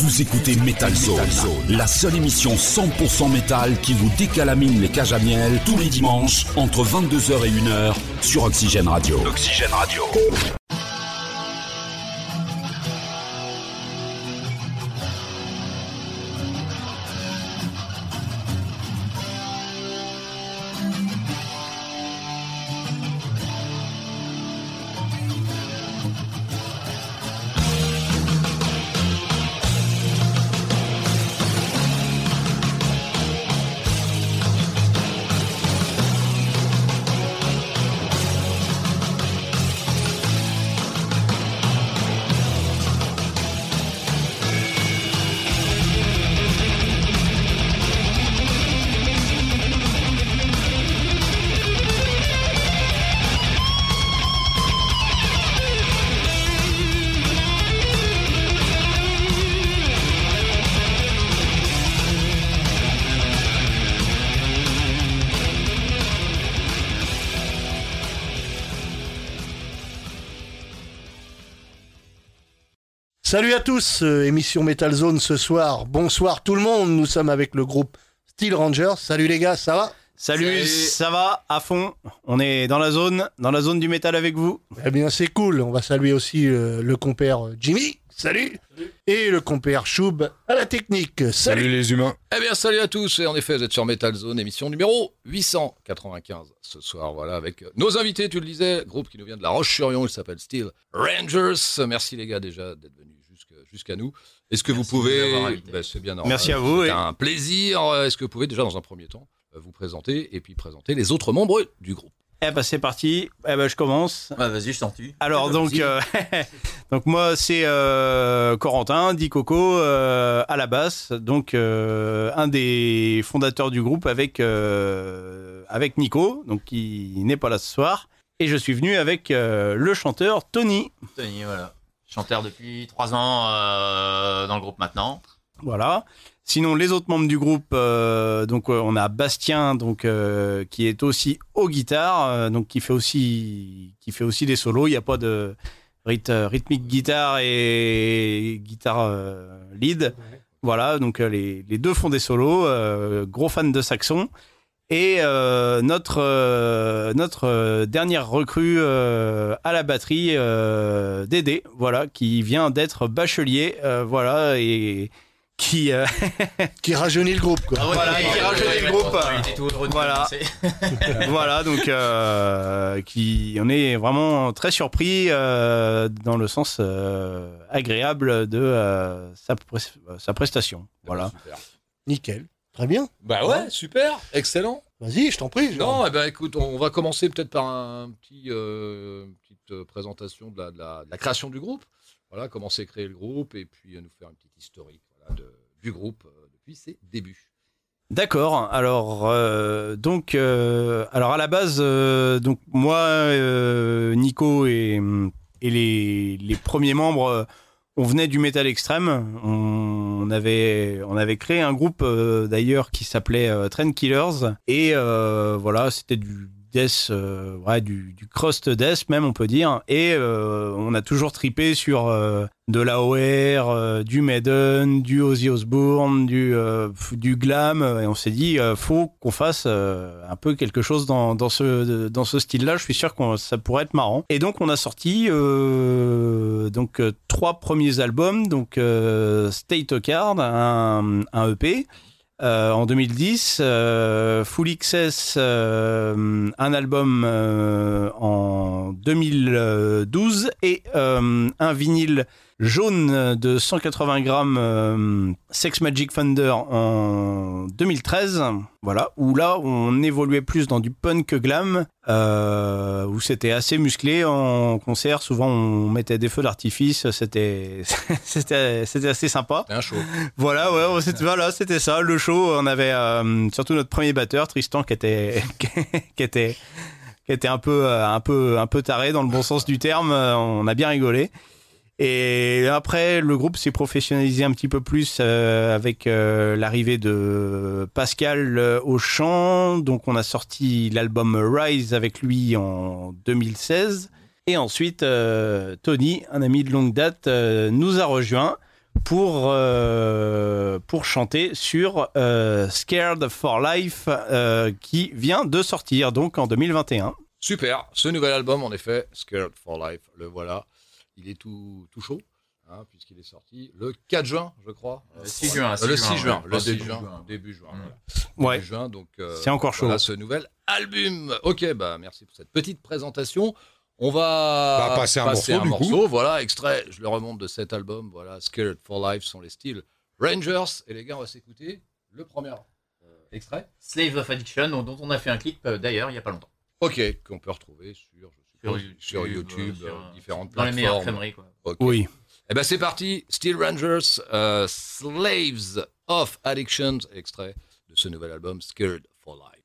Vous écoutez Metal Zone, la seule émission 100% métal qui vous décalamine les cages à miel tous les dimanches entre 22h et 1h sur Oxygène Radio. Oxygène Radio. Salut à tous, euh, émission Metal Zone ce soir. Bonsoir tout le monde, nous sommes avec le groupe Steel Rangers. Salut les gars, ça va? Salut, ça va à fond. On est dans la zone, dans la zone du métal avec vous. Eh bien c'est cool, on va saluer aussi euh, le compère Jimmy. Salut. Et le compère Choub à la technique. Salut. Salut les humains. Eh bien, salut à tous. Et en effet, vous êtes sur Metal Zone, émission numéro 895 ce soir. Voilà, avec nos invités, tu le disais, groupe qui nous vient de La Roche-sur-Yon, il s'appelle Steel Rangers. Merci les gars déjà d'être venus jusqu'à nous. Est-ce que vous pouvez. Ben, c'est bien normal. Merci à vous, C'est et- un plaisir. Est-ce que vous pouvez déjà, dans un premier temps, euh, vous présenter et puis présenter les autres membres du groupe? Eh ben c'est parti. Eh ben je commence. Ouais, vas-y, je t'en tue. Alors donc, euh, donc moi c'est euh, Corentin, dit Coco euh, à la basse, donc euh, un des fondateurs du groupe avec euh, avec Nico, donc qui n'est pas là ce soir, et je suis venu avec euh, le chanteur Tony. Tony, voilà. Chanteur depuis trois ans euh, dans le groupe maintenant. Voilà. Sinon, les autres membres du groupe, euh, donc euh, on a Bastien, donc euh, qui est aussi aux guitares, euh, donc qui fait aussi qui fait aussi des solos. Il n'y a pas de ryth- rythmique guitare et guitare euh, lead. Voilà, donc euh, les, les deux font des solos. euh, gros fan de saxon. Et euh, notre euh, notre euh, dernière recrue euh, à la batterie, euh, Dédé, voilà, qui vient d'être bachelier, euh, voilà, et qui euh, Qui rajeunit le groupe quoi. Voilà, qui rajeunit le groupe. Voilà. voilà donc euh, qui on est vraiment très surpris euh, dans le sens euh, agréable de euh, sa, pres- sa prestation. Voilà. Super. Nickel. Très bien. Bah ouais, super. Excellent. Vas-y, je t'en prie. Non, eh ben, écoute, on va commencer peut-être par un petit, euh, une petite euh, présentation de la, de la- de la création du groupe. Voilà, comment s'est créé le groupe et puis euh, nous faire une petite historique voilà, de- du groupe euh, depuis ses débuts. D'accord. Alors euh, donc euh, alors à la base euh, donc moi euh, Nico et, et les, les premiers membres euh, on venait du métal extrême. On, avait on avait créé un groupe euh, d'ailleurs qui s'appelait euh, Trend Killers et euh, voilà c'était du death euh, du, crust death même on peut dire et euh, on a toujours tripé sur euh, de l'AOR, du Maiden, du Ozzy Osbourne, du, glam, et on s'est dit, faut qu'on fasse un peu quelque chose dans, ce, style-là. Je suis sûr que ça pourrait être marrant. Et donc, on a sorti donc trois premiers albums, donc State of Card, un, un EP. Euh, en 2010, euh, Full XS, euh, un album euh, en 2012 et euh, un vinyle jaune de 180 grammes euh, Sex Magic Thunder en 2013. Voilà, où là on évoluait plus dans du punk glam, euh, où c'était assez musclé en concert. Souvent on mettait des feux d'artifice, c'était c'était c'était assez sympa. Un show. Voilà, ouais, ouais, c'était voilà, c'était ça, le show. On avait euh, surtout notre premier batteur, Tristan, qui était qui était qui était un peu euh, un peu un peu taré dans le bon sens du terme. Euh, On a bien rigolé. Et après, le groupe s'est professionnalisé un petit peu plus euh, avec euh, l'arrivée de Pascal euh, au chant. Donc, on a sorti l'album Rise avec lui en 2016. Et ensuite, Tony, un ami de longue date, nous a rejoint pour, pour chanter sur Scared for Life qui vient de sortir donc en 2021. Super, ce nouvel album, en effet, Scared for Life, le voilà. Il est tout, tout chaud, hein, puisqu'il est sorti le 4 juin, je crois. Le 6 juin, Euh, le 6 juin, le Enfin, 6 début juin, début juin. Mm. voilà. Ouais, Début juin, donc euh, C'est encore chaud. Voilà ce nouvel album. Ok, bah merci pour cette petite présentation. On va Va passer un morceau, du coup. Voilà, extrait. Je le remonte de cet album. Voilà, Scared for Life sont les styles Rangers. Et les gars, on va s'écouter le premier euh, extrait. Slave of Addiction, dont on a fait un clip euh, d'ailleurs il n'y a pas longtemps. Ok, qu'on peut retrouver sur, je sur YouTube, euh, sur, euh, différentes Dans les meilleures plateformes. crèmeries, quoi. Oui. Eh ben c'est parti, Steel Rangers, euh, Slaves of Addictions, extrait de ce nouvel album Scared for Life.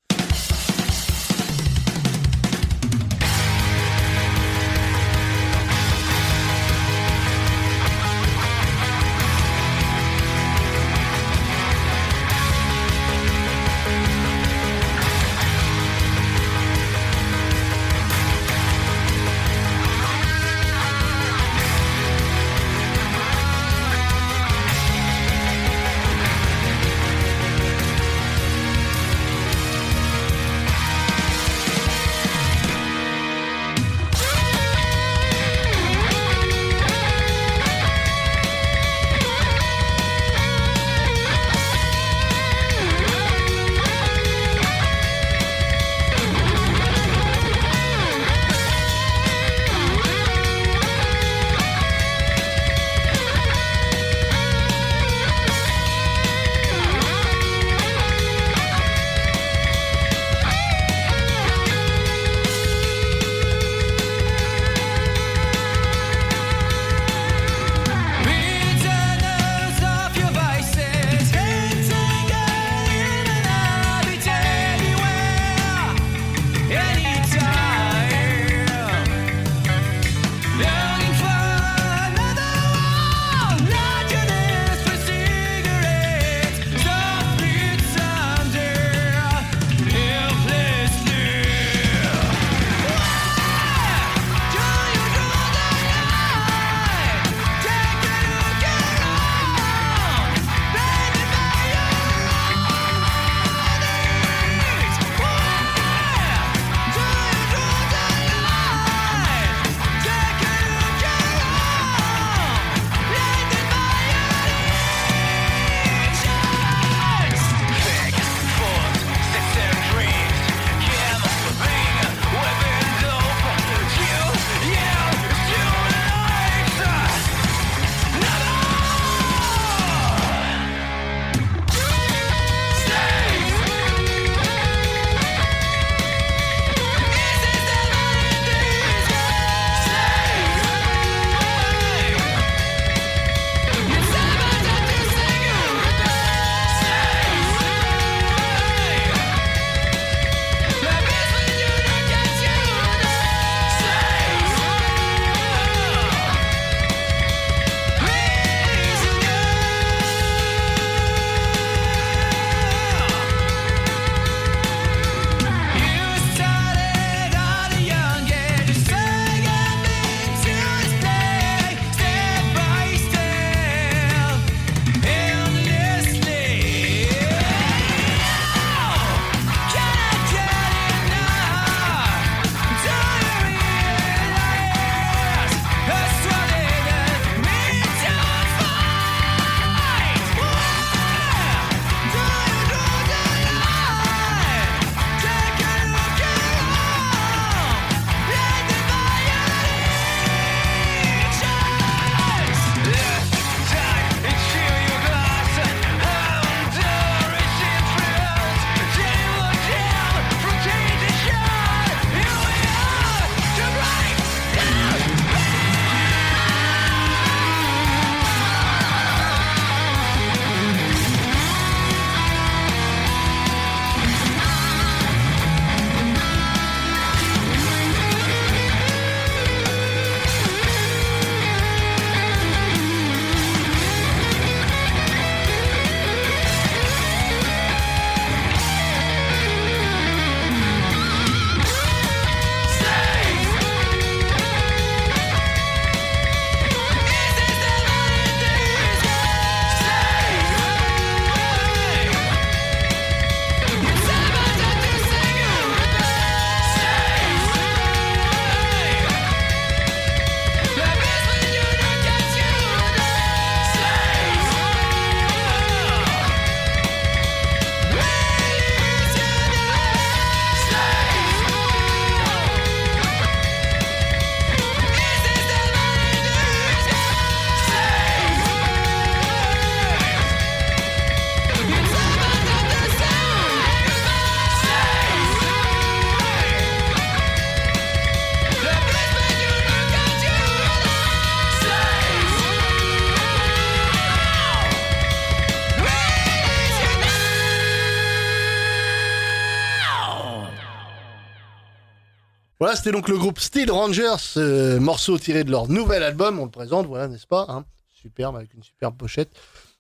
C'était donc le groupe Steel Rangers, morceau tiré de leur nouvel album, on le présente, voilà, n'est-ce pas hein Superbe, avec une superbe pochette.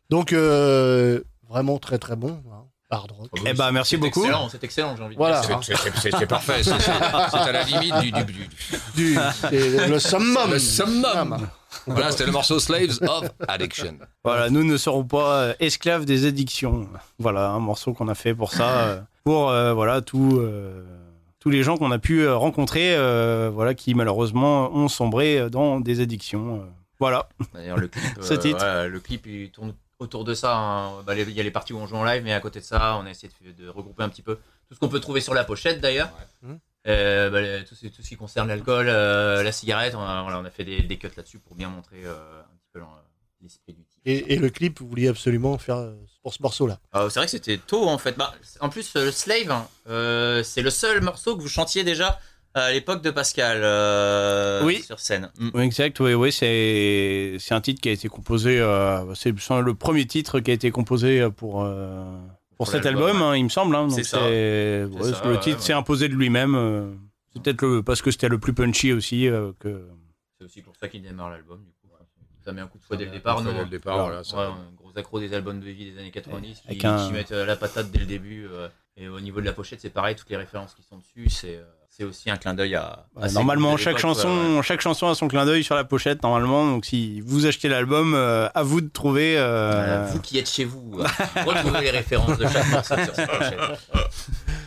Donc, vraiment très très bon. Hein. Hard rock. Eh ben, merci beaucoup. Excellent, c'est excellent, j'ai envie de voilà. dire. C'est parfait. C'est à la limite du, du, du, le summum. Le summum. Voilà, c'était le morceau Slaves of Addiction. Voilà, nous ne serons pas euh, esclaves des addictions. Voilà, un morceau qu'on a fait pour ça, euh, pour euh, voilà tout. Tous les gens qu'on a pu rencontrer, voilà, qui malheureusement ont sombré dans des addictions. voilà. D'ailleurs, le clip, le clip il tourne autour de ça. Hein. Bah, il y a les parties où on joue en live, mais à côté de ça, on a essayé de, regrouper un petit peu tout ce qu'on peut trouver sur la pochette d'ailleurs. Euh, bah, tout, ce qui concerne l'alcool, euh, la cigarette, on a, fait des, cuts là-dessus pour bien montrer euh, un petit peu l'esprit du titre. Et, le clip, vous vouliez absolument faire pour ce morceau-là? Ah, C'est vrai que c'était tôt en fait. Bah, en plus, le Slave, hein, c'est le seul morceau que vous chantiez déjà à l'époque de Pascal oui. sur scène. Mm. Oui, exact, oui, oui c'est un titre qui a été composé, c'est le premier titre qui a été composé pour, pour, cet album, hein, il me semble. Hein, c'est ça. le titre s'est imposé de lui-même. Euh, c'est peut-être parce que c'était le plus punchy aussi. Euh, que... C'est aussi pour ça qu'il démarre l'album. Du coup. Ça met un coup de fouet dès le départ. Dès le départ, voilà, un gros accro des albums de vie des années 90 qui, qui, mettent euh, la patate dès le début. et au niveau de la pochette, c'est pareil, toutes les références qui sont dessus, c'est c'est aussi un clin d'œil à. normalement, chaque chanson, chaque chanson a son clin d'œil sur la pochette. Normalement, donc si vous achetez l'album, euh, à vous de trouver. Euh, vous qui êtes chez vous, euh, retrouvez les références de chaque morceau sur cette pochette.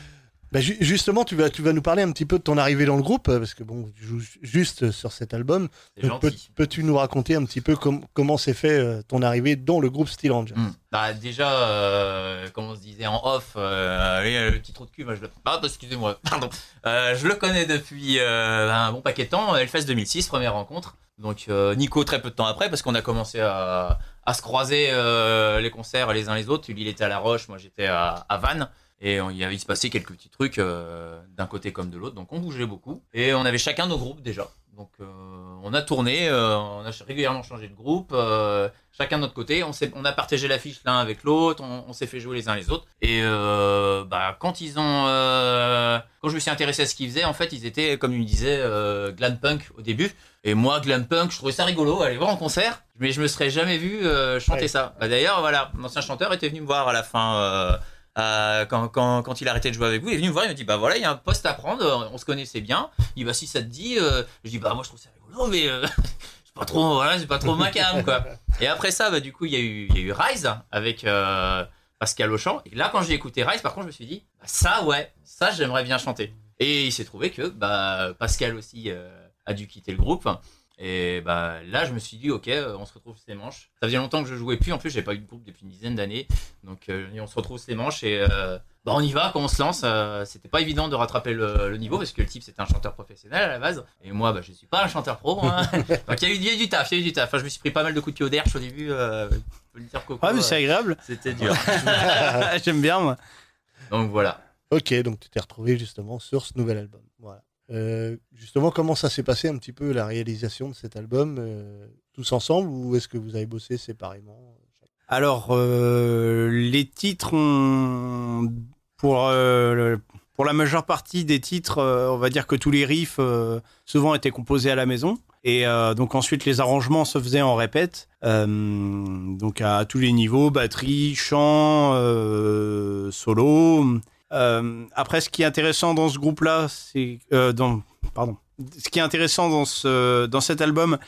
Bah, justement, tu vas, tu vas nous parler un petit peu de ton arrivée dans le groupe, parce que bon, tu joues juste sur cet album. Peux-tu nous raconter un petit peu comment s'est fait euh, ton arrivée dans le groupe Steel Angels? Hmm. bah, Déjà, euh, comme on se disait en off, euh, le petit trou de cul, moi, je le... Ah, excusez-moi, pardon. je le connais depuis un bon paquet de temps, Hellfest 2006, première rencontre. Donc Nico très peu de temps après, parce qu'on a commencé à, à se croiser les concerts les uns les autres. Lui, il était à La Roche, moi j'étais à, à Vannes. Et il y avait, il se passait quelques petits trucs euh, d'un côté comme de l'autre. Donc on bougeait beaucoup. Et on avait chacun nos groupes déjà. Donc euh, on a tourné, euh, on a régulièrement changé de groupe, chacun de notre côté. On, on a partagé l'affiche l'un avec l'autre, on, s'est fait jouer les uns les autres. Et bah, quand ils ont, quand je me suis intéressé à ce qu'ils faisaient, en fait, ils étaient, comme il me disait, glam punk au début. Et moi, glam punk, je trouvais ça rigolo, aller voir en concert, mais je me serais jamais vu chanter ça. Bah, D'ailleurs, voilà, l'ancien chanteur était venu me voir à la fin euh, quand, quand, quand, il a arrêté de jouer avec vous, il est venu me voir, il m'a dit bah voilà, il y a un poste à prendre, on se connaissait bien. Il dit bah si ça te dit, euh, je dis bah moi je trouve ça rigolo, mais euh, c'est pas trop, voilà, c'est pas trop ma cam quoi. Et après ça, bah du coup il y a eu, il y a eu Rise avec Pascal Auchan. Et là quand j'ai écouté Rise, par contre je me suis dit bah, ça ouais, ça j'aimerais bien chanter. Et il s'est trouvé que bah Pascal aussi a dû quitter le groupe. Et bah là, je me suis dit, ok, euh, on se retrouve ces manches. Ça faisait longtemps que je jouais plus. En plus, j'avais pas eu de groupe depuis une dizaine d'années. Donc, euh, on se retrouve ces manches et euh, bah, on y va. Quand on se lance, c'était pas évident de rattraper le, niveau parce que le type c'était un chanteur professionnel à la base. Et moi, bah, je suis pas un chanteur pro. Hein. Donc, il y, a eu, du taf, il y a eu du taf. Enfin, je me suis pris pas mal de coups de pied au derche au début. ah, mais c'est agréable. C'était dur. J'aime bien, moi. Donc voilà. Ok, donc tu t'es retrouvé justement sur ce nouvel album. Euh, justement, comment ça s'est passé un petit peu la réalisation de cet album euh, Tous ensemble ou est-ce que vous avez bossé séparément Alors, euh, les titres ont. Pour, pour la majeure partie des titres, on va dire que tous les riffs souvent étaient composés à la maison. Et donc ensuite, les arrangements se faisaient en répète. donc à tous les niveaux, batterie, chant, solo. Euh, après, ce qui est intéressant dans ce groupe-là, c'est euh, dans pardon, ce qui est intéressant dans ce dans cet album,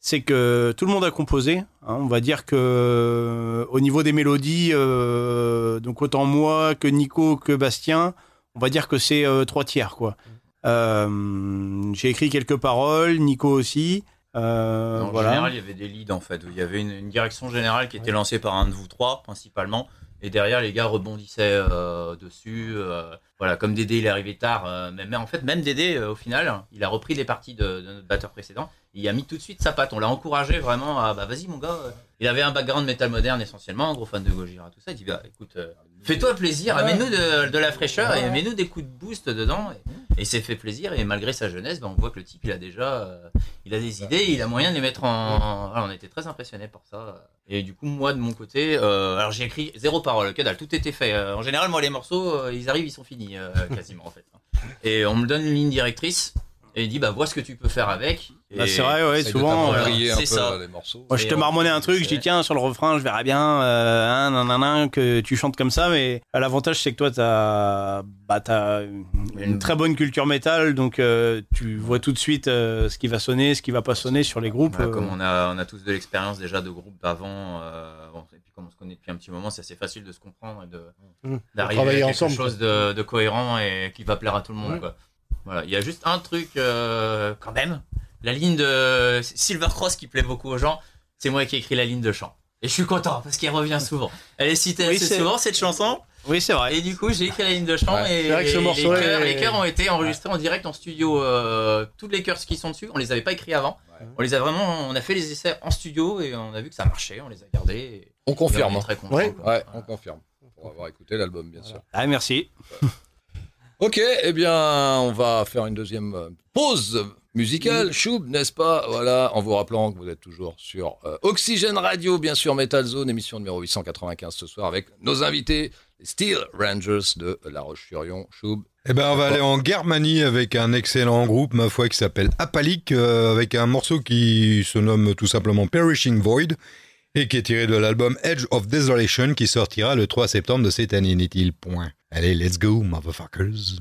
c'est que tout le monde a composé. Hein. on va dire que euh, au niveau des mélodies, donc autant moi que Nico que Bastien, on va dire que c'est trois tiers quoi. J'ai écrit quelques paroles, Nico aussi. en général, il y avait des leads en fait. Il y avait une, direction générale qui était lancée par un de vous trois principalement. Et derrière, les gars rebondissaient euh, dessus. Euh, voilà, comme Dédé, il est arrivé tard. Euh, mais, en fait, même Dédé, au final, il a repris les parties de, notre batteur précédent. Il a mis tout de suite sa patte. On l'a encouragé vraiment à, bah vas-y mon gars. Il avait un background métal moderne essentiellement, un gros fan de Gojira, tout ça. Il dit, bah écoute, fais-toi plaisir, amène-nous de, la fraîcheur et amène-nous des coups de boost dedans. Et, c'est fait plaisir. Et malgré sa jeunesse, bah, on voit que le type, il a déjà, il a des idées, il a moyen de les mettre en. on était très impressionnés par ça. Et du coup, moi, de mon côté, euh, alors j'ai écrit zéro parole, que dalle, tout était fait. Euh, en général, moi, les morceaux, euh, ils arrivent, ils sont finis, quasiment, en fait. Et on me donne une ligne directrice. Et il dit bah vois ce que tu peux faire avec. Bah, c'est vrai, ouais, souvent. Euh, c'est ça. Les morceaux. Moi, je te marmonnais un truc, je dis tiens sur le refrain, je verrais bien, euh, hein, que tu chantes comme ça, mais l'avantage c'est que toi t'as, bah t'as une, très bonne culture métal, donc euh, tu vois tout de suite euh, ce qui va sonner, ce qui va pas sonner sur les groupes. comme on a, on a tous de l'expérience déjà de groupes d'avant, bon, et puis comme on se connaît depuis un petit moment, c'est assez facile de se comprendre et de mmh. d'arriver à quelque ensemble, chose de, de, cohérent et qui va plaire à tout le monde. Quoi. Voilà, il y a juste un truc euh, quand même. La ligne de Silver Cross qui plaît beaucoup aux gens, c'est moi qui ai écrit la ligne de chant. Et je suis content parce qu'elle revient souvent. Elle est citée assez souvent cette chanson. Oui, c'est vrai. Et du coup, j'ai écrit la ligne de chant et, vrai que ce morceau les, chœurs, ont été enregistrés en direct en studio. Euh, toutes les chœurs qui sont dessus, on les avait pas écrits avant. On les a vraiment, on a fait les essais en studio et on a vu que ça marchait. On les a gardés. on confirme. On très content, ouais. on confirme. Pour avoir écouté l'album, bien sûr. Ah, merci. Ok, eh bien, on va faire une deuxième euh, pause musicale. Choub, n'est-ce pas? Voilà, en vous rappelant que vous êtes toujours sur euh, Oxygène Radio, bien sûr, Metal Zone, émission numéro 895 ce soir avec nos invités, les Steel Rangers de La Roche-sur-Yon. Choub. Eh ben, on va aller en Germanie avec un excellent groupe, ma foi, qui s'appelle Apalik, euh, avec un morceau qui se nomme tout simplement Perishing Void et qui est tiré de l'album Edge of Desolation qui sortira le 3 septembre de cette année, n'est-il point? Allez, let's go, motherfuckers.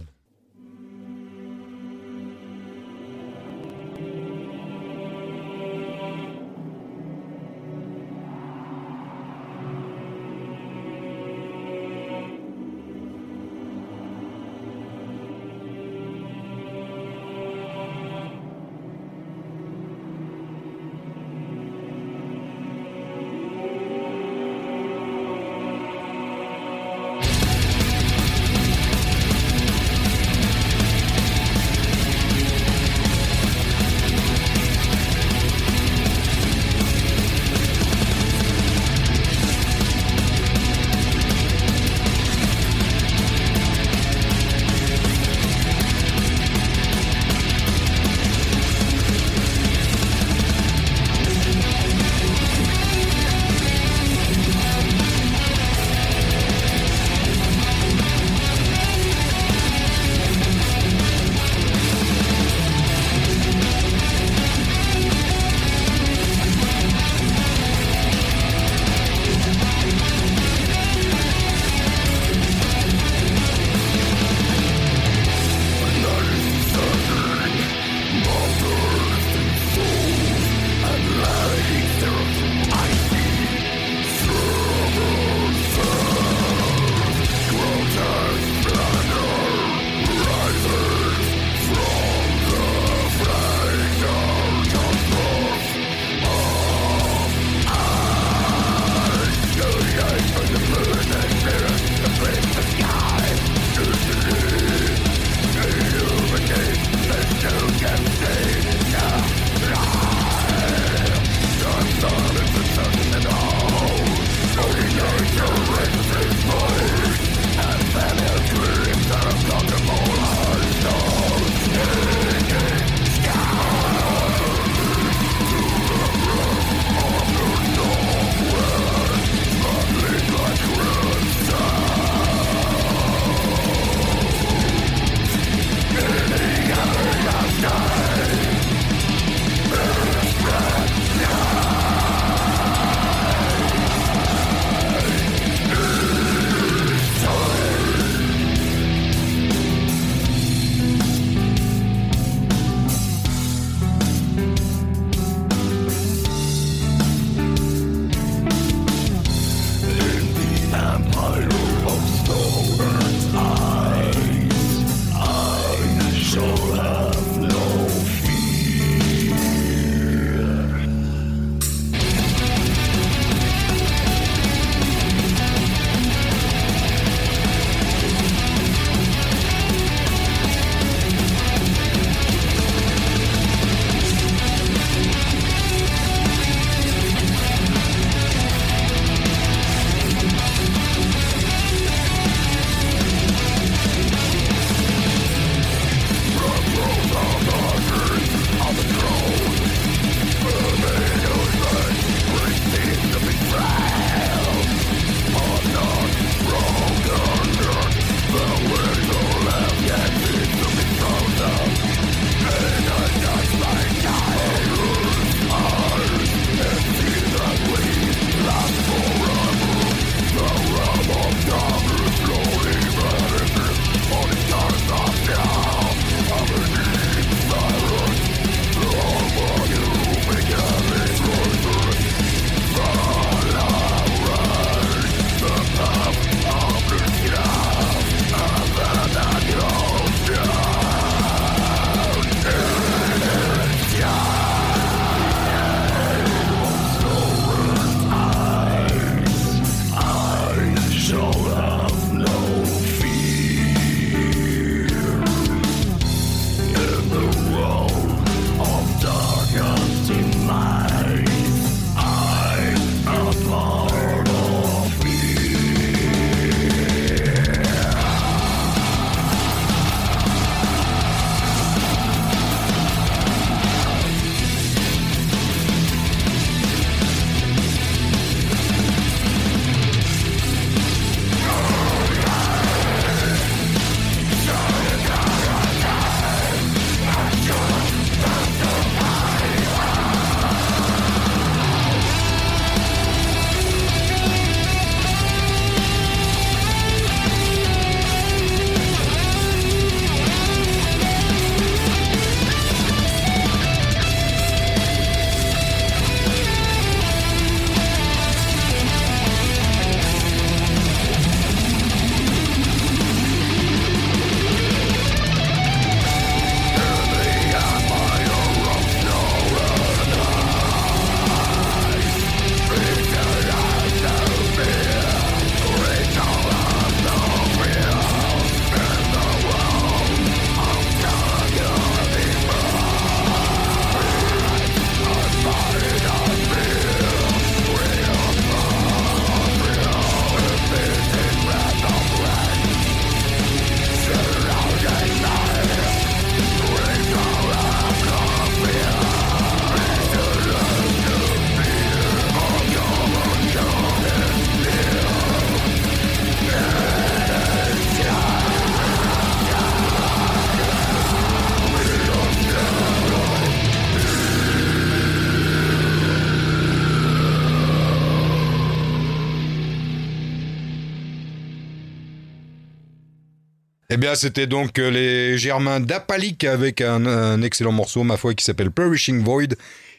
Bien, c'était donc les Germains d'Apalik avec un, excellent morceau, ma foi, qui s'appelle Perishing Void,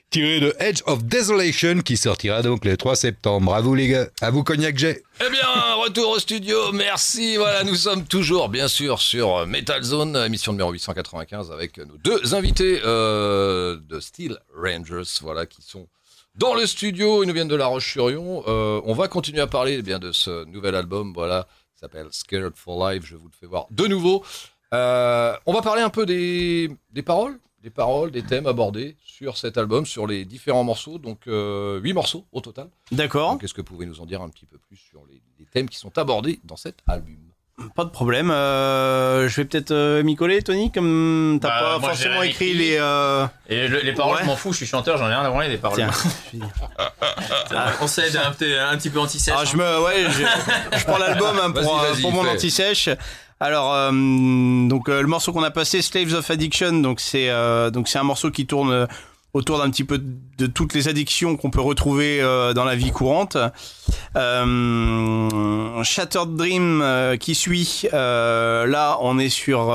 tiré de Edge of Desolation, qui sortira donc le 3 septembre. À vous, les gars. À vous, Cognac J. Eh bien, retour au studio. Merci. Voilà, nous sommes toujours, bien sûr, sur Metal Zone, émission numéro 895, avec nos deux invités euh, de Steel Rangers, voilà, qui sont dans le studio. Ils nous viennent de La Roche-sur-Yon. Euh, on va continuer à parler eh bien de ce nouvel album, voilà, s'appelle Scared for Life. Je vous le fais voir de nouveau. Euh, on va parler un peu des, des, paroles, des paroles, des thèmes abordés sur cet album, sur les différents morceaux. Donc, euh, huit morceaux au total. D'accord. Qu'est-ce que vous pouvez nous en dire un petit peu plus sur les, les thèmes qui sont abordés dans cet album? Pas de problème. Euh, je vais peut-être euh, m'y coller, Tony, comme t'as bah, pas forcément écrit, les. Euh... Et les paroles, je m'en fous, je suis chanteur, j'en ai rien à branler des paroles. Tiens. On s'aide un, un, petit peu anti-sèche. Ah, je me, hein. ouais, je, je prends l'album hein, pour, pour mon anti-sèche. Alors, euh, donc euh, le morceau qu'on a passé, Slaves of Addiction, donc c'est donc c'est un morceau qui tourne autour d'un petit peu de toutes les addictions qu'on peut retrouver euh, dans la vie courante. Euh, Shattered Dream euh, qui suit, euh, là on est sur,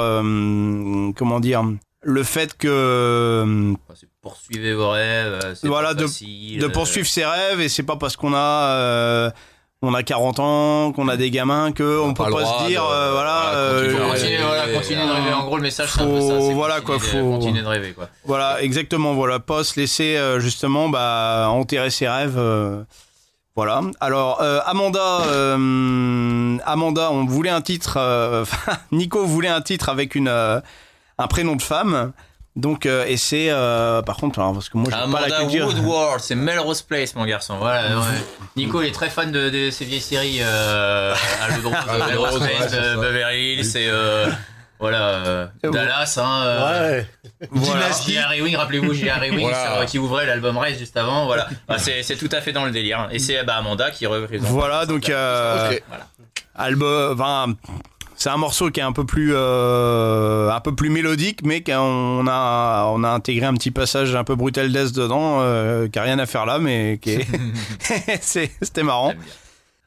comment dire, le fait que... Poursuivez vos rêves. Voilà, de, de poursuivre ses rêves et c'est pas parce qu'on a on a 40 ans, qu'on a des gamins, que on, peut pas se dire, euh, voilà, euh, continuer, voilà, continuer de rêver. En gros, le message, c'est un peu ça. Voilà quoi, faut continuer de rêver quoi. Voilà, exactement. Voilà, pas se laisser euh, justement, bah, enterrer ses rêves. Voilà. Alors Amanda, Amanda, on voulait un titre. Nico voulait un titre avec une un prénom de femme. Donc, euh, et c'est, euh, par contre, alors, parce que moi, j'ai pas la culture. Woodward, c'est Melrose Place, mon garçon. Voilà. Ouais. Nico, il est très fan de, de ces vieilles séries. Euh, à le de Melrose Place, Beverly Hills, c'est euh, voilà, euh, Dallas. Hein, euh, ouais. Voilà. J.R. Wing, rappelez-vous J.R. Wing voilà. qui ouvrait l'album Race juste avant. Voilà. Bah, c'est, tout à fait dans le délire. Et c'est bah, Amanda qui représente. Voilà, donc. Euh, okay. voilà. Album, enfin, c'est un morceau qui est un peu plus euh, un peu plus mélodique, mais qu'on a on a intégré un petit passage un peu brutal death dedans, euh, qui a rien à faire là, mais qui est c'était marrant.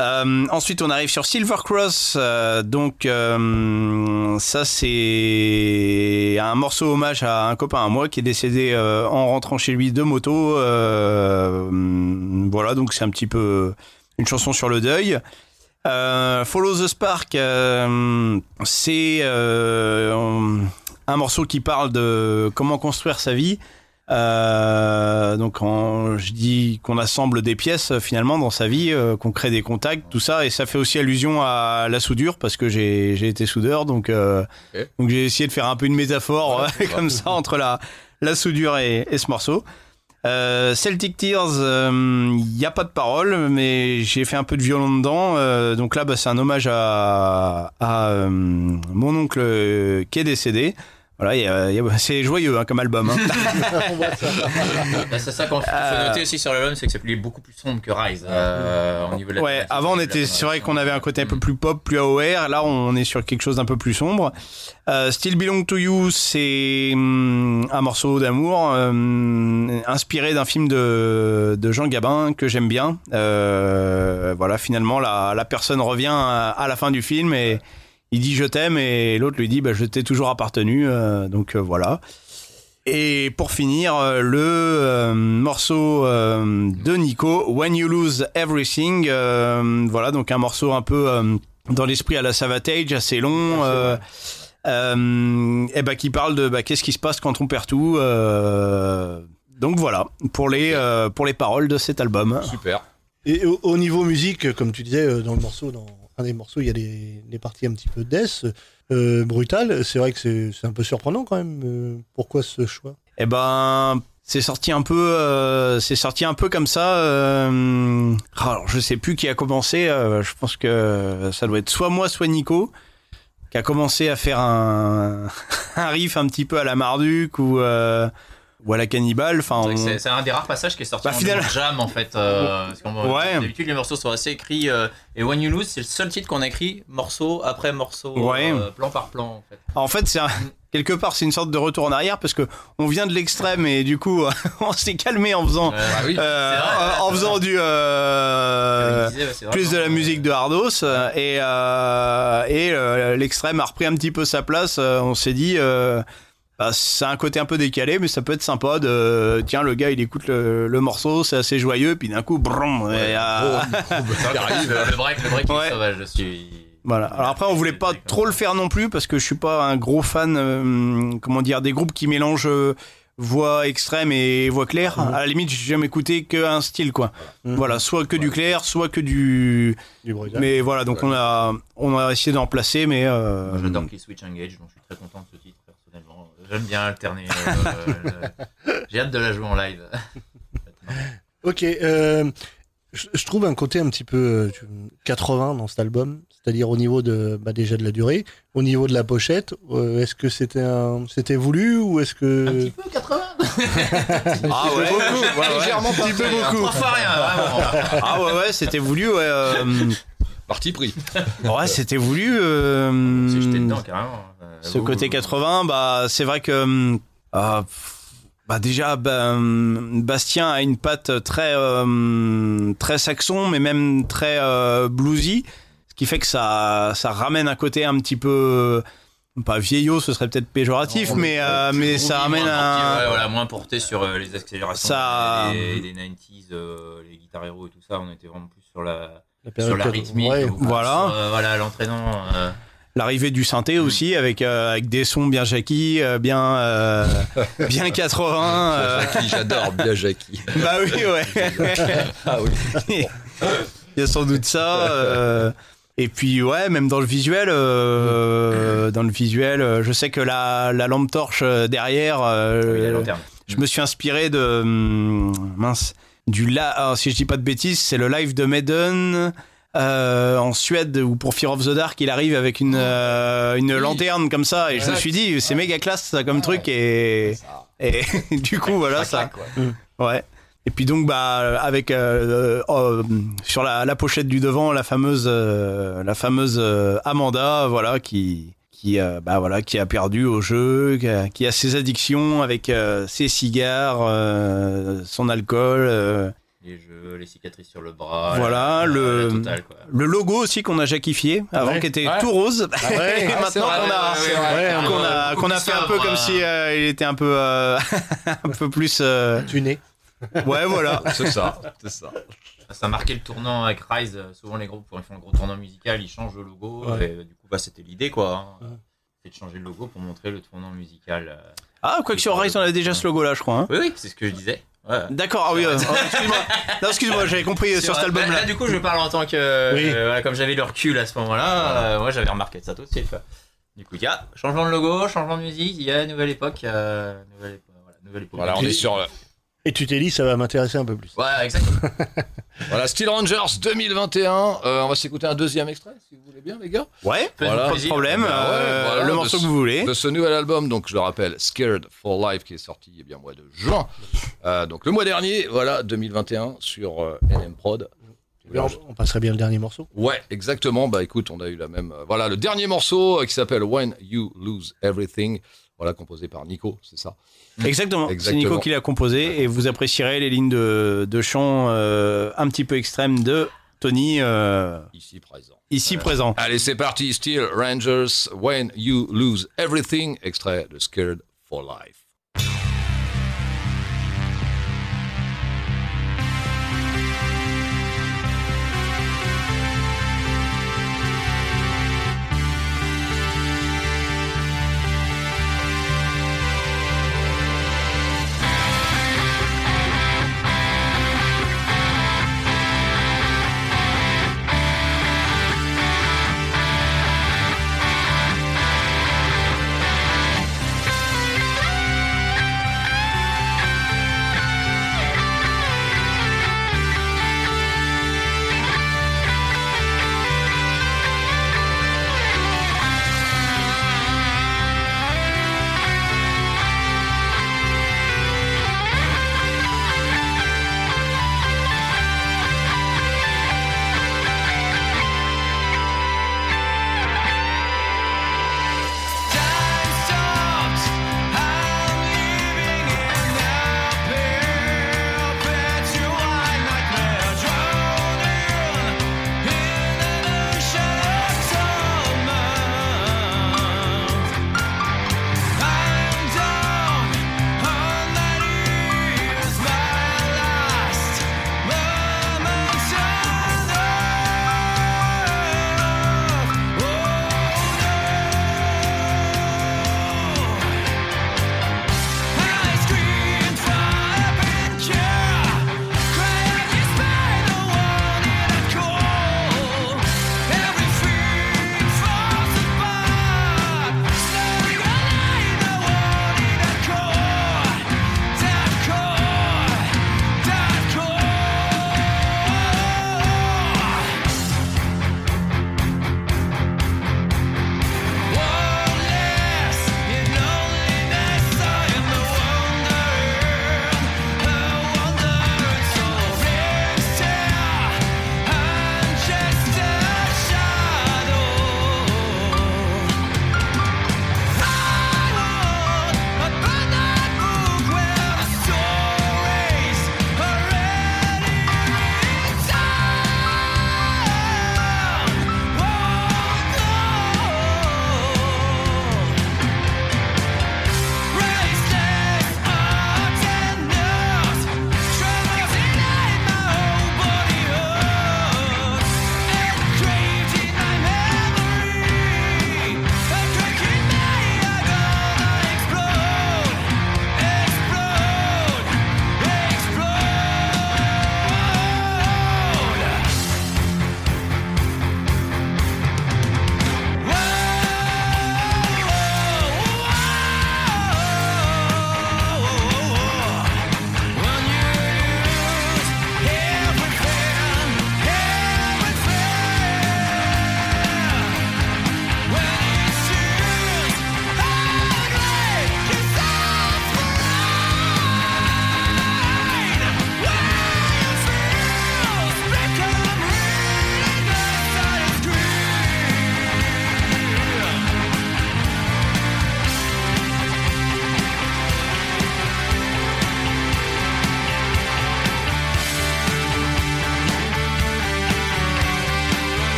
Euh, ensuite, on arrive sur Silver Cross. Euh, donc, euh, ça, c'est un morceau hommage à un copain à moi qui est décédé en rentrant chez lui de moto. voilà, donc c'est un petit peu une chanson sur le deuil. Follow the Spark, c'est un morceau qui parle de comment construire sa vie. Donc quand je dis qu'on assemble des pièces finalement dans sa vie, qu'on crée des contacts, tout ça, et ça fait aussi allusion à la soudure parce que j'ai été soudeur, donc donc j'ai essayé de faire un peu une métaphore comme ça entre la la soudure et, et ce morceau. Euh, Celtic Tears, il euh, n'y a pas de parole, mais j'ai fait un peu de violon dedans. Euh, donc là, bah, c'est un hommage à, à mon oncle qui est décédé. Voilà, c'est joyeux hein, comme album. Hein. C'est ça qu'on faut euh, noter aussi sur l'album, c'est que c'est beaucoup plus sombre que Rise euh, au niveau de la Ouais, avant on était, c'est vrai qu'on avait un côté un peu plus pop, plus AOR. Là, on est sur quelque chose d'un peu plus sombre. Euh, Still Belong to You, c'est hum, un morceau d'amour inspiré d'un film de, de Jean Gabin que j'aime bien. voilà, finalement, la, la personne revient à, la fin du film et il dit je t'aime et l'autre lui dit bah, je t'ai toujours appartenu. Euh, donc euh, voilà. Et pour finir, euh, le morceau de Nico, When You Lose Everything. voilà, donc un morceau un peu dans l'esprit à la Savatage, assez long. et bah, qui parle de bah, qu'est-ce qui se passe quand on perd tout. donc voilà, pour les, pour les paroles de cet album. Super. Et au, au, niveau musique, comme tu disais dans le morceau, dans des morceaux, il y a des, parties un petit peu death, euh, brutales. C'est vrai que c'est un peu surprenant quand même. Euh, pourquoi ce choix? Eh ben, c'est sorti un peu, euh, c'est sorti un peu comme ça. Euh, alors, je sais plus qui a commencé. je pense que ça doit être soit moi, soit Nico, qui a commencé à faire un, un riff un petit peu à la Marduk ou ou à la cannibale. Enfin, c'est un des rares passages qui est sorti bah, en jam en fait. Euh, ouais. D'habitude les morceaux sont assez écrits. Euh, et When You Lose, c'est le seul titre qu'on a écrit morceau après morceau, euh, plan par plan en fait. En fait, c'est quelque part c'est une sorte de retour en arrière parce que on vient de l'extrême et du coup on s'est calmé en faisant bah en faisant du plus de la musique de Hardos et et l'extrême a repris un petit peu sa place. on s'est dit bah, c'est un côté un peu décalé, mais ça peut être sympa de tiens le gars il écoute le, morceau, c'est assez joyeux, puis d'un coup brum, ouais, le break, le break est sauvage, je suis. Voilà. Alors après, on voulait pas trop le faire non plus parce que je suis pas un gros fan, euh, comment dire, des groupes qui mélangent euh, voix extrême et voix claire. Mhm. À la limite, j'ai jamais écouté qu'un style, quoi. Mhm. Voilà, soit que du clair, soit que du. du mais voilà, donc on a on a essayé d'en placer, mais. Euh... J'adore Switch Engage, donc je suis très content de ce titre. J'aime bien alterner. Euh, euh, j'ai hâte de la jouer en live. ok. Euh, je, trouve un côté un petit peu 80 dans cet album, c'est-à-dire au niveau de bah, déjà de la durée, au niveau de la pochette. est-ce que c'était un, c'était voulu ou est-ce que un petit peu 80 Ah ouais, beaucoup, ouais, légèrement un petit peu beaucoup. rien, Ah ouais ouais, c'était voulu ouais. Parti pris. Ouais, c'était voulu. Euh, jeté dedans carrément ce côté 80, bah, c'est vrai que. Hum, ah, bah déjà, bah, hum, Bastien a une patte très, très saxon, mais même très euh, bluesy, ce qui fait que ça, ça ramène un côté un petit peu pas vieillot, ce serait peut-être péjoratif, mais, euh, mais ça ramène un. voilà, moins porté sur euh, les accélérations ça... des, 90s, les guitares héros et tout ça. On était vraiment plus sur la, sur la rythmique, voilà, voilà l'entraînement l'arrivée du synthé aussi avec euh, avec des sons bien Jackie, euh, bien euh, bien 80. Jackie, j'adore bien Jackie. bah oui ouais. ah oui. Il y a sans doute ça. Et puis ouais, même dans le visuel, dans le visuel, je sais que la, la lampe torche derrière, je me suis inspiré de hum, mince du là, si je dis pas de bêtises, c'est le live de Maiden euh, en Suède ou pour Fear of the Dark, il arrive avec une, euh, une lanterne comme ça et je me suis dit c'est méga classe ça comme truc et, et du coup voilà ça. Ouais. Et puis donc bah avec euh, oh, sur la, la, pochette du devant la fameuse la fameuse Amanda voilà qui qui bah voilà qui a perdu au jeu qui a, qui a ses addictions avec ses cigares son alcool les jeux, les cicatrices sur le bras. Voilà, le, le logo aussi qu'on a jacquifié avant qui était tout rose. Ah et maintenant qu'on a, qu'on a, fait un peu comme si euh, il était un peu, euh, un peu plus. Euh... Tuné. Ouais, voilà. c'est ça, c'est ça. Ça a marqué le tournant avec Rise. Souvent, les groupes, quand ils font le gros tournant musical, ils changent le logo. Et du coup, bah, c'était l'idée, quoi. Hein. C'est de changer le logo pour montrer le tournant musical. Euh, ah, quoi que sur Rise, on avait déjà ce logo-là, je crois. Hein. Oui, oui, c'est ce que je disais. D'accord, ah oui, euh, excuse-moi. Non, excuse-moi, j'avais compris sur, cet album-là. Là, du coup, je parle en tant que. Euh, comme j'avais le recul à ce moment-là, euh, moi j'avais remarqué ça tout de suite. Du coup, il y a changement de logo, changement de musique, il y a nouvelle époque. nouvelle, époque voilà, nouvelle époque. Voilà, on est sur. Et tu t'es dit, ça va m'intéresser un peu plus. Ouais, exactement. voilà, Steel Rangers 2021. on va s'écouter un deuxième extrait, si vous voulez bien, les gars. Ouais, pas de problème. Bah le morceau que vous voulez. De ce nouvel album, donc je le rappelle, Scared for Life, qui est sorti eh bien, au mois de juin. Euh, donc le mois dernier, voilà, 2021, sur euh, NM Prod. On passerait bien le dernier morceau. Ouais, exactement. Bah écoute, on a eu la même. Euh, voilà, le dernier morceau qui s'appelle When You Lose Everything. Voilà, composé par Nico, c'est ça. Exactement. C'est Nico qui l'a composé et vous apprécierez les lignes de, de chant euh, un petit peu extrêmes de Tony. Euh, ici présent. Ici présent. Allez, c'est parti. Steel Rangers, When You Lose Everything, extrait de Scared for Life.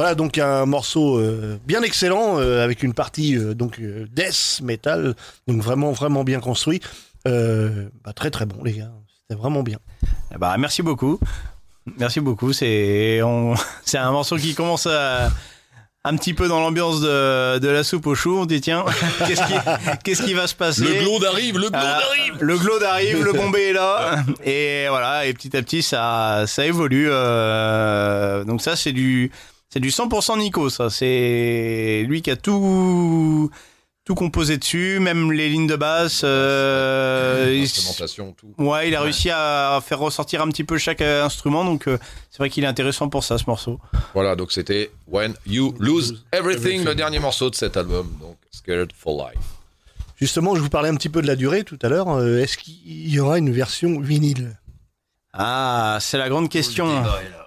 Voilà donc un morceau bien excellent avec une partie donc death metal, donc vraiment vraiment bien construit. Bah, très très bon les gars, c'était vraiment bien. Bah merci beaucoup. Merci beaucoup. C'est c'est un morceau qui commence à un petit peu dans l'ambiance de, de, la soupe au chou. On dit tiens, qu'est-ce qui, qu'est-ce qui va se passer? Le glaude arrive, le glaude arrive. Le glaude arrive, le bombé est là. Et voilà, et petit à petit ça ça évolue. Euh, donc ça c'est du c'est du 100% Nico. Ça c'est lui qui a tout tout composé dessus, même les lignes de basse. Euh, tout. Ouais, il a réussi à faire ressortir un petit peu chaque euh, instrument, donc euh, c'est vrai qu'il est intéressant pour ça, ce morceau. Voilà, donc c'était When You Lose Everything, le dernier morceau de cet album, donc Scared for Life. Justement, je vous parlais un petit peu de la durée tout à l'heure. Est-ce qu'il y aura une version vinyle? Ah, c'est la grande question.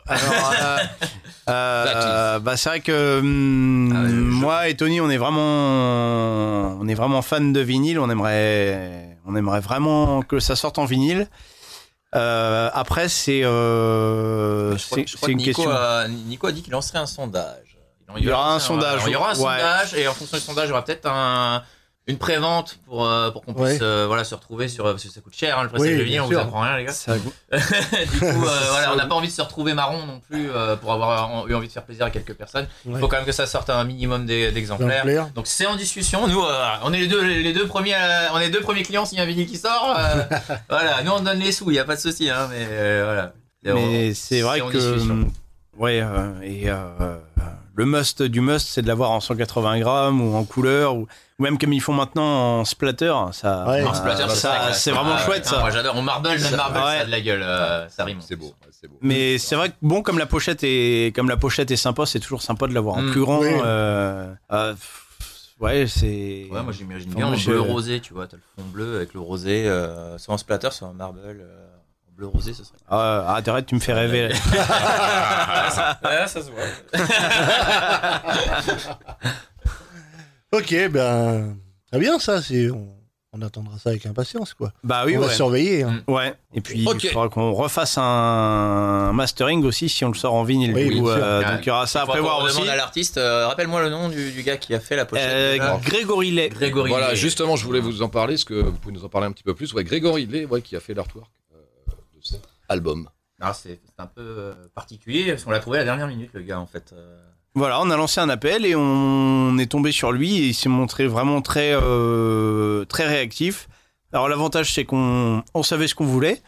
Alors, euh, euh, bah c'est vrai que hum, ah moi et Tony, on est vraiment, on est vraiment fan de vinyle. On aimerait, on aimerait vraiment que ça sorte en vinyle. Euh, après, c'est, c'est une question. Nico a dit qu'il lancerait un sondage. Il, y aura un, sondage. il y aura un sondage et en fonction du sondage, il y aura peut-être un une prévente pour euh, pour qu'on puisse euh, voilà se retrouver sur parce que ça coûte cher hein, le pressage de vinyle on vous apprend rien les gars. Du coup euh, voilà on n'a pas envie de se retrouver marron non plus pour avoir eu envie de faire plaisir à quelques personnes. Il faut quand même que ça sorte un minimum d'exemplaires. Donc c'est en discussion. Nous on est les deux les deux premiers on est les deux premiers clients s'il y a un vinyle qui sort voilà. Nous on donne les sous il y a pas de souci hein, mais voilà. Mais c'est vrai que ouais et le must du must, c'est de l'avoir en 180 grammes ou en couleur ou, même comme ils font maintenant en splatter. Ça, c'est vraiment chouette ça. Moi j'adore. On marble, le marble, ça a de la gueule, euh, ça rime. C'est beau, beau. Mais c'est vrai que bon, comme la pochette est, comme la pochette est sympa, c'est toujours sympa de l'avoir en mm. plus grand. Euh, euh, ouais, c'est. Ouais, moi j'imagine bien en bleu rosé, tu vois, t'as le fond bleu avec le rosé, soit en splatter, soit en marble bleu rosé, ce serait. Ah, arrête, tu me fais rêver. ça, ça se voit. ok, ben très bien ça. C'est on, attendra ça avec impatience, quoi. Bah oui, on va surveiller. Hein. Mm. Ouais. Et puis il faudra qu'on refasse un mastering aussi si on le sort en vinyle. Oui, euh, donc il y aura ça à prévoir aussi. à l'artiste. Euh, rappelle-moi le nom du, gars qui a fait la pochette. Euh, Grégory Lay. Grégory voilà, justement, je voulais vous en parler. Est-ce que vous pouvez nous en parler un petit peu plus Ouais, Grégory Lay, ouais, qui a fait l'artwork album. Ah, c'est un peu particulier parce qu'on l'a trouvé à la dernière minute, le gars, en fait. Euh. Voilà, on a lancé un appel et on est tombé sur lui et il s'est montré vraiment très, euh, très réactif. Alors l'avantage c'est qu'on on savait ce qu'on voulait.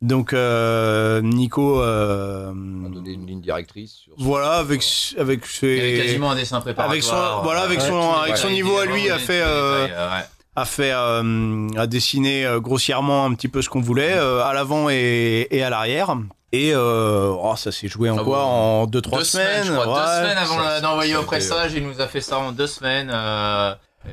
Donc Nico a donné une ligne directrice. Sur voilà, avec avec ses quasiment un dessin préparatoire. Avec son voilà, avec son avec son niveau à lui a fait a fait euh, a dessiné euh, grossièrement un petit peu ce qu'on voulait euh, à l'avant et, et, à l'arrière. Et oh, ça s'est joué en ah quoi? En 2-3 deux, trois semaines, deux semaines? Avant d'envoyer au pressage, il nous a fait ça en deux semaines.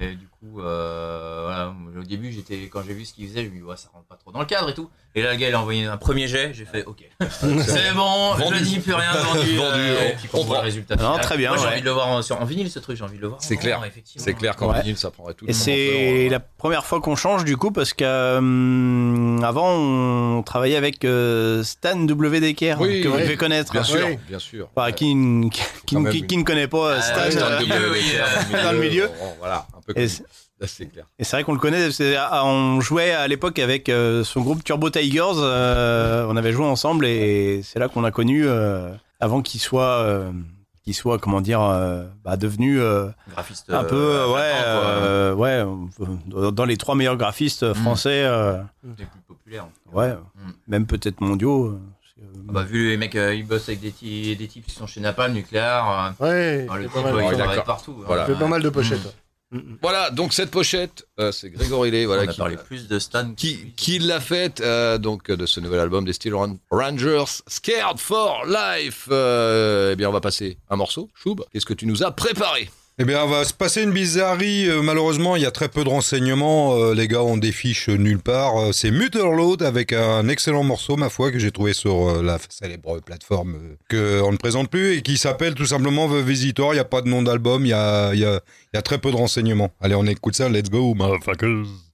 et du coup, voilà, au début, j'étais quand j'ai vu ce qu'il faisait, je me dis ouais, ça rentre pas trop dans le cadre et tout. Et là, le gars, il a envoyé un premier jet. J'ai fait OK. c'est bon, vendu. je dis plus rien, vendu. vendu et puis on voit le résultat. Non, très bien. Moi, j'ai envie de le voir en, en vinyle, ce truc. J'ai envie de le voir. C'est clair. C'est clair qu'en vinyle, ça prendrait tout. Et c'est la première fois qu'on change du coup parce qu'avant, on travaillait avec euh, Stan W. Decker que vous devez connaître. Bien sûr, bien sûr. Enfin, qui, qui, qui, ne connaît pas ah, Stan dans le milieu. Voilà, C'est clair. Et c'est vrai qu'on le connaît. Ah, on jouait à l'époque avec euh, son groupe Turbo Tigers. Euh, on avait joué ensemble et c'est là qu'on a connu euh, avant qu'il soit, qu'il soit, comment dire, bah, devenu graphiste un peu, ouais, ouais, dans les trois meilleurs graphistes mm. français. Les plus populaires. Ouais, mm. même peut-être mondiaux. Ah bah, vu les mecs, ils bossent avec des, des types qui sont chez Napalm, Nucléaire. ouais, le type, il partout. Hein. Fait pas mal de pochettes. Mm. Voilà, donc cette pochette, euh, c'est Grégory Lay, voilà, On a parlé plus de Stan qui, qui l'a faite, euh, donc de ce nouvel album des Steel Rangers, Scared for Life. Euh, eh bien, on va passer un morceau. Choub, qu'est-ce que tu nous as préparé? Eh bien, va se passer une bizarrerie. Euh, malheureusement, il y a très peu de renseignements. Euh, les gars ont des fiches nulle part. Euh, c'est Mutterload avec un excellent morceau, ma foi, que j'ai trouvé sur la célèbre plateforme qu'on ne présente plus et qui s'appelle tout simplement The Visitor. Il n'y a pas de nom d'album. Il y a, y, a, y a très peu de renseignements. Allez, on écoute ça. Let's go, motherfuckers.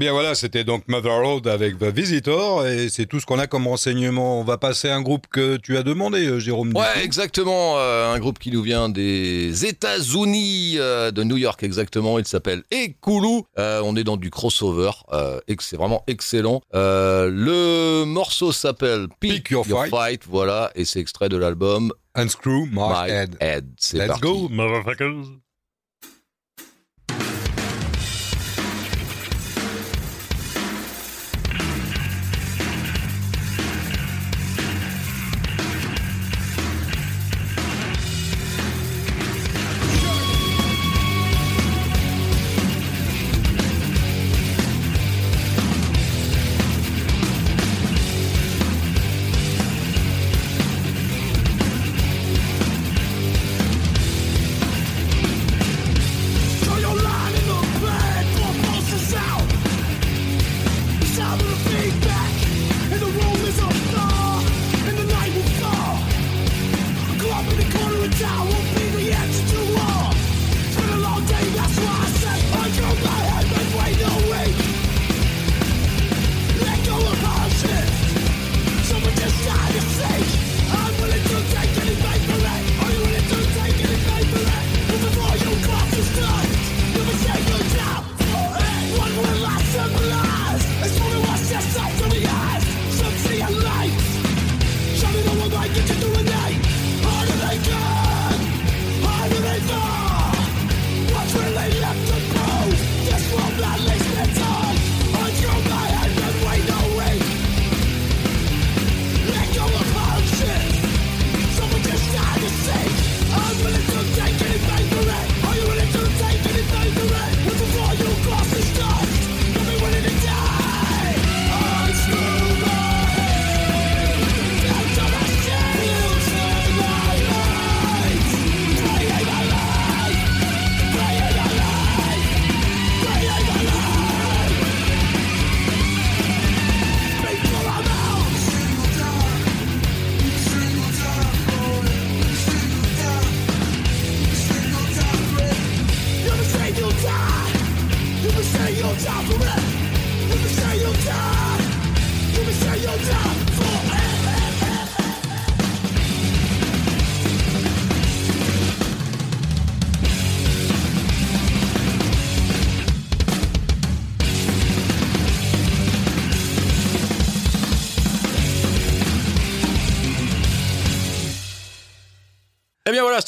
Bien voilà, c'était donc Motherload avec The Visitor et c'est tout ce qu'on a comme renseignement. On va passer à un groupe que tu as demandé, euh, Jérôme. Ouais, exactement. Euh, un groupe qui nous vient des États-Unis, euh, de New York exactement. Il s'appelle Ekulu. on est dans du crossover et c'est vraiment excellent. le morceau s'appelle Pick, Your, fight. Voilà, et c'est extrait de l'album Unscrew My, Head. Let's go, motherfuckers.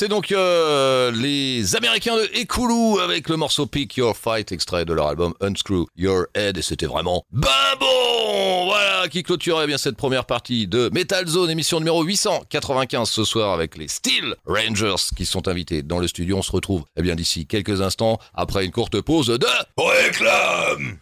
C'était donc euh, les Américains de Ekulu avec le morceau Pick Your Fight, extrait de leur album Unscrew Your Head, et c'était vraiment ben bon Voilà qui clôturait bien cette première partie de Metal Zone, émission numéro 895 ce soir avec les Steel Rangers qui sont invités dans le studio. On se retrouve eh bien d'ici quelques instants après une courte pause de réclame